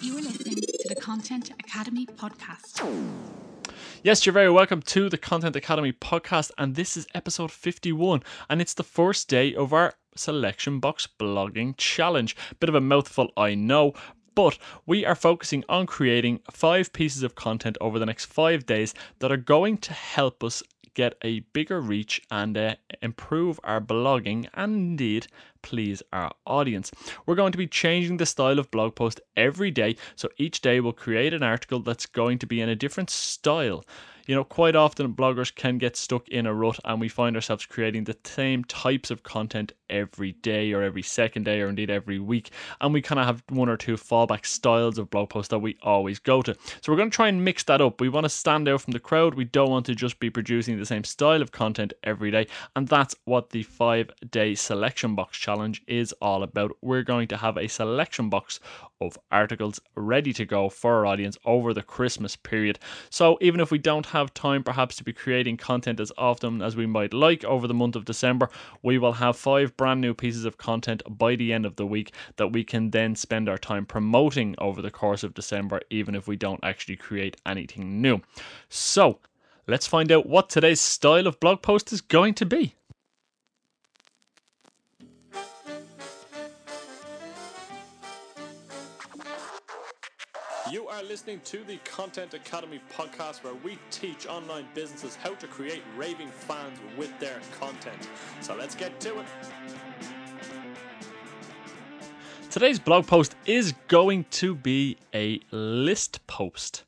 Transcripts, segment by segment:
You are listening to the Content Academy podcast. Yes, you're very welcome to the Content Academy podcast, and this is episode 51, and it's the first day of our Selection Box blogging challenge. Bit of a mouthful, I know, but we are focusing on creating five pieces of content over the next five days that are going to help us get a bigger reach and uh, improve our blogging and indeed please our audience. We're going to be changing the style of blog post every day, so each day we'll create an article that's going to be in a different style. You know, quite often bloggers can get stuck in a rut and we find ourselves creating the same types of content every day or every second day or indeed every week. And we kind of have one or two fallback styles of blog posts that we always go to. So we're going to try and mix that up. We want to stand out from the crowd. We don't want to just be producing the same style of content every day. And that's what the five day selection box challenge is all about. We're going to have a selection box of articles ready to go for our audience over the Christmas period. So even if we don't have time perhaps to be creating content as often as we might like over the month of December, we will have five brand new pieces of content by the end of the week that we can then spend our time promoting over the course of December, even if we don't actually create anything new. So let's find out what today's style of blog post is going to be. You are listening to the Content Academy podcast where we teach online businesses how to create raving fans with their content. So let's get to it. Today's blog post is going to be a list post.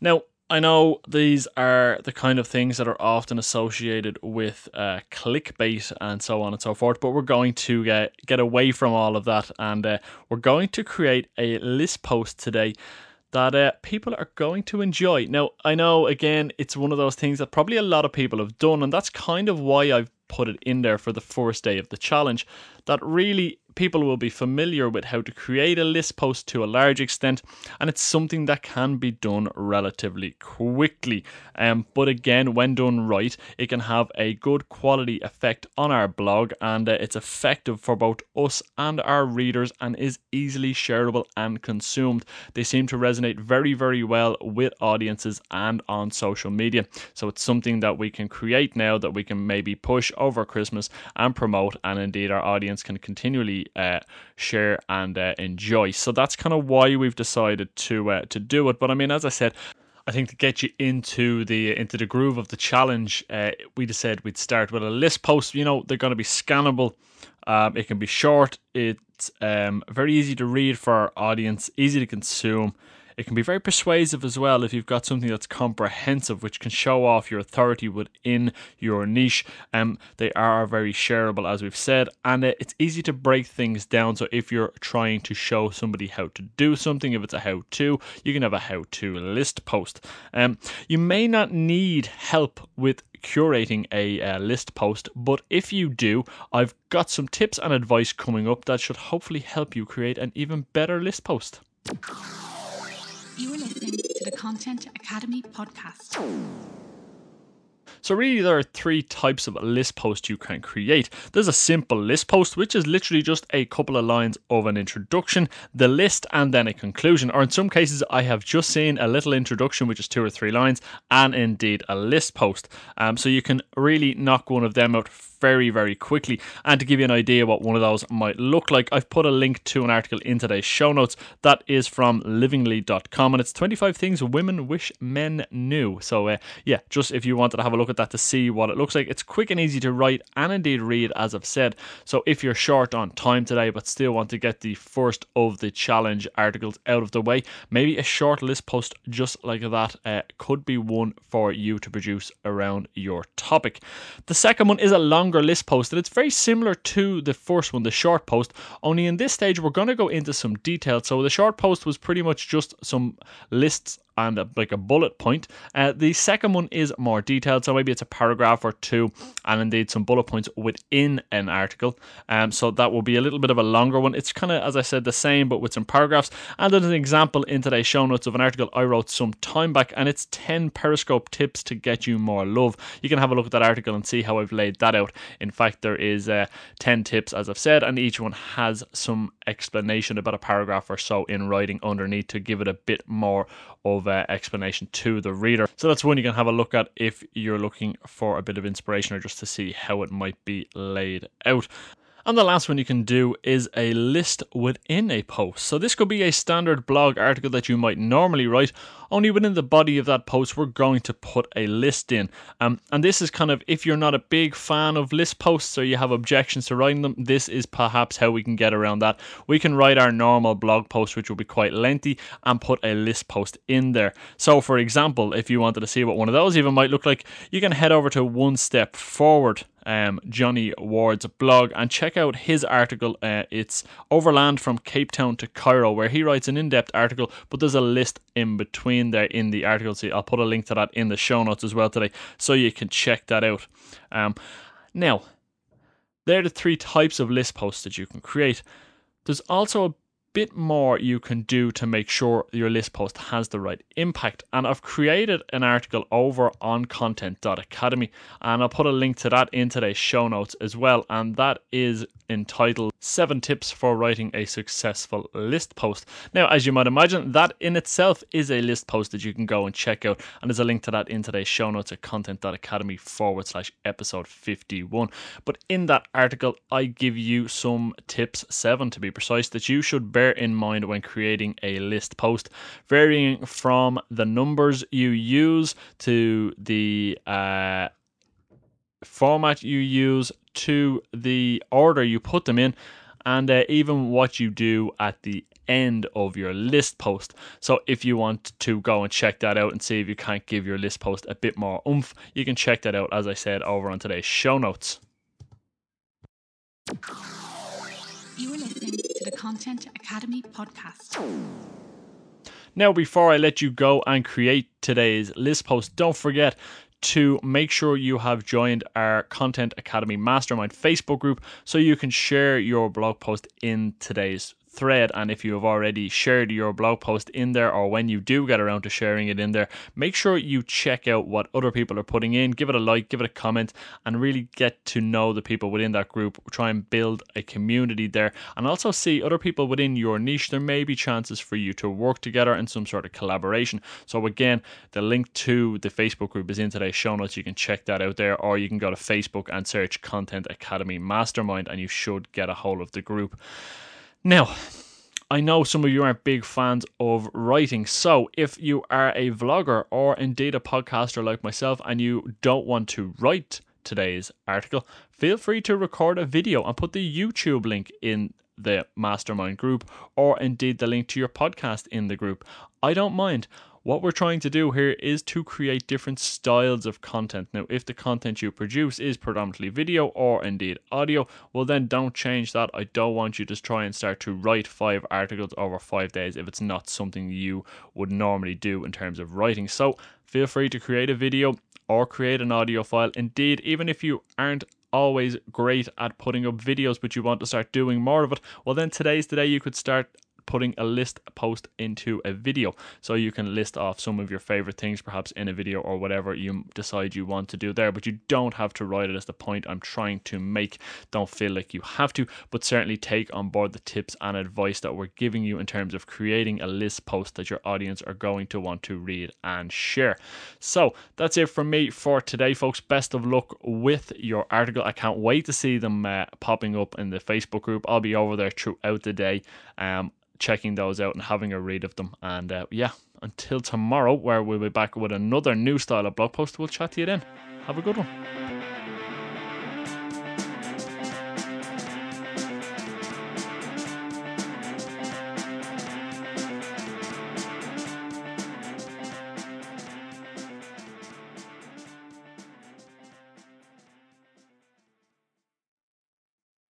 Now, I know these are the kind of things that are often associated with uh, clickbait and so on and so forth, but we're going to get, get away from all of that and uh, we're going to create a list post today that uh, people are going to enjoy. Now, I know again, it's one of those things that probably a lot of people have done, and that's kind of why I've put it in there for the first day of the challenge. That really people will be familiar with how to create a list post to a large extent, and it's something that can be done relatively quickly. Um, but again, when done right, it can have a good quality effect on our blog, and uh, it's effective for both us and our readers, and is easily shareable and consumed. They seem to resonate very, very well with audiences and on social media. So it's something that we can create now that we can maybe push over Christmas and promote, and indeed our audience can continually uh, share and uh, enjoy. So that's kind of why we've decided to uh, to do it. But I mean, as I said. I think to get you into the into the groove of the challenge, uh, we decided we'd start with a list post. You know, they're going to be scannable. Um, it can be short. It's um, very easy to read for our audience, easy to consume. It can be very persuasive as well if you've got something that's comprehensive, which can show off your authority within your niche. Um, they are very shareable, as we've said, and it's easy to break things down. So if you're trying to show somebody how to do something, if it's a how-to, you can have a how-to list post. Um, you may not need help with curating a uh, list post, but if you do, I've got some tips and advice coming up that should hopefully help you create an even better list post. You are listening to the Content Academy podcast. So really there are three types of list post you can create. There's a simple list post which is literally just a couple of lines of an introduction, the list and then a conclusion. Or in some cases I have just seen a little introduction which is two or three lines and indeed a list post. Um, so you can really knock one of them out very, very quickly. And to give you an idea what one of those might look like, I've put a link to an article in today's show notes that is from livingly.com and it's 25 things women wish men knew. So, uh, yeah, just if you wanted to have a look at that to see what it looks like, it's quick and easy to write and indeed read, as I've said. So, if you're short on time today but still want to get the first of the challenge articles out of the way, maybe a short list post just like that uh, could be one for you to produce around your topic. The second one is a longer list post, and it's very similar to the first one, the short post. Only in this stage, we're going to go into some detail. So the short post was pretty much just some lists and a, like a bullet point. Uh, the second one is more detailed, so maybe it's a paragraph or two, and indeed some bullet points within an article. Um, so that will be a little bit of a longer one. It's kind of, as I said, the same but with some paragraphs. And there's an example in today's show notes of an article I wrote some time back, and it's 10 Periscope tips to get you more love. You can have a look at that article and see how I've laid that out. In fact, there is uh, 10 tips, as I've said, and each one has some explanation about a paragraph or so in writing underneath to give it a bit more of explanation to the reader. So that's one you can have a look at if you're looking for a bit of inspiration or just to see how it might be laid out. And the last one you can do is a list within a post. So this could be a standard blog article that you might normally write, only within the body of that post, we're going to put a list in. Um, and this is kind of, if you're not a big fan of list posts or you have objections to writing them, this is perhaps how we can get around that. We can write our normal blog post, which will be quite lengthy, and put a list post in there. So, for example, if you wanted to see what one of those even might look like, you can head over to One Step Forward um, Johnny Ward's blog and check out his article. Uh, it's Overland from Cape Town to Cairo, where he writes an in depth article, but there's a list in between there in the article. So I'll put a link to that in the show notes as well today, so you can check that out. Um, now, there are the three types of list posts that you can create. There's also a bit more you can do to make sure your list post has the right impact. And I've created an article over on content.academy, and I'll put a link to that in today's show notes as well. And that is entitled Seven Tips for Writing a Successful List Post. Now, as you might imagine, that in itself is a list post that you can go and check out. And there's a link to that in today's show notes at content.academy forward slash episode 51. But in that article, I give you some tips, seven to be precise, that you should bear bear in mind when creating a list post, varying from the numbers you use to the uh, format you use to the order you put them in and uh, even what you do at the end of your list post. So if you want to go and check that out and see if you can't give your list post a bit more oomph, you can check that out as I said over on today's show notes. To the Content Academy podcast. Now, before I let you go and create today's list post, don't forget to make sure you have joined our Content Academy Mastermind Facebook group so you can share your blog post in today's thread. And if you have already shared your blog post in there, or when you do get around to sharing it in there, make sure you check out what other people are putting in, give it a like, give it a comment, and really get to know the people within that group. Try and build a community there, and also see other people within your niche. There may be chances for you to work together in some sort of collaboration. So, again, the link to the Facebook group is in today's show notes. You can check that out there, or you can go to Facebook and search Content Academy Mastermind, and you should get a hold of the group. Now, I know some of you aren't big fans of writing, so if you are a vlogger or indeed a podcaster like myself and you don't want to write today's article, feel free to record a video and put the YouTube link in the mastermind group or indeed the link to your podcast in the group. I don't mind. What we're trying to do here is to create different styles of content. Now, if the content you produce is predominantly video or indeed audio, well, then don't change that. I don't want you to try and start to write five articles over five days if it's not something you would normally do in terms of writing. So, feel free to create a video or create an audio file. Indeed, even if you aren't always great at putting up videos, but you want to start doing more of it, well, then today's the day you could start putting a list post into a video. So you can list off some of your favorite things, perhaps in a video or whatever you decide you want to do there. But you don't have to write it as the point I'm trying to make. Don't feel like you have to, but certainly take on board the tips and advice that we're giving you in terms of creating a list post that your audience are going to want to read and share. So that's it from me for today, folks. Best of luck with your article. I can't wait to see them uh, popping up in the Facebook group. I'll be over there throughout the day. Um, checking those out and having a read of them. And uh, yeah, until tomorrow, where we'll be back with another new style of blog post, we'll chat to you then. Have a good one.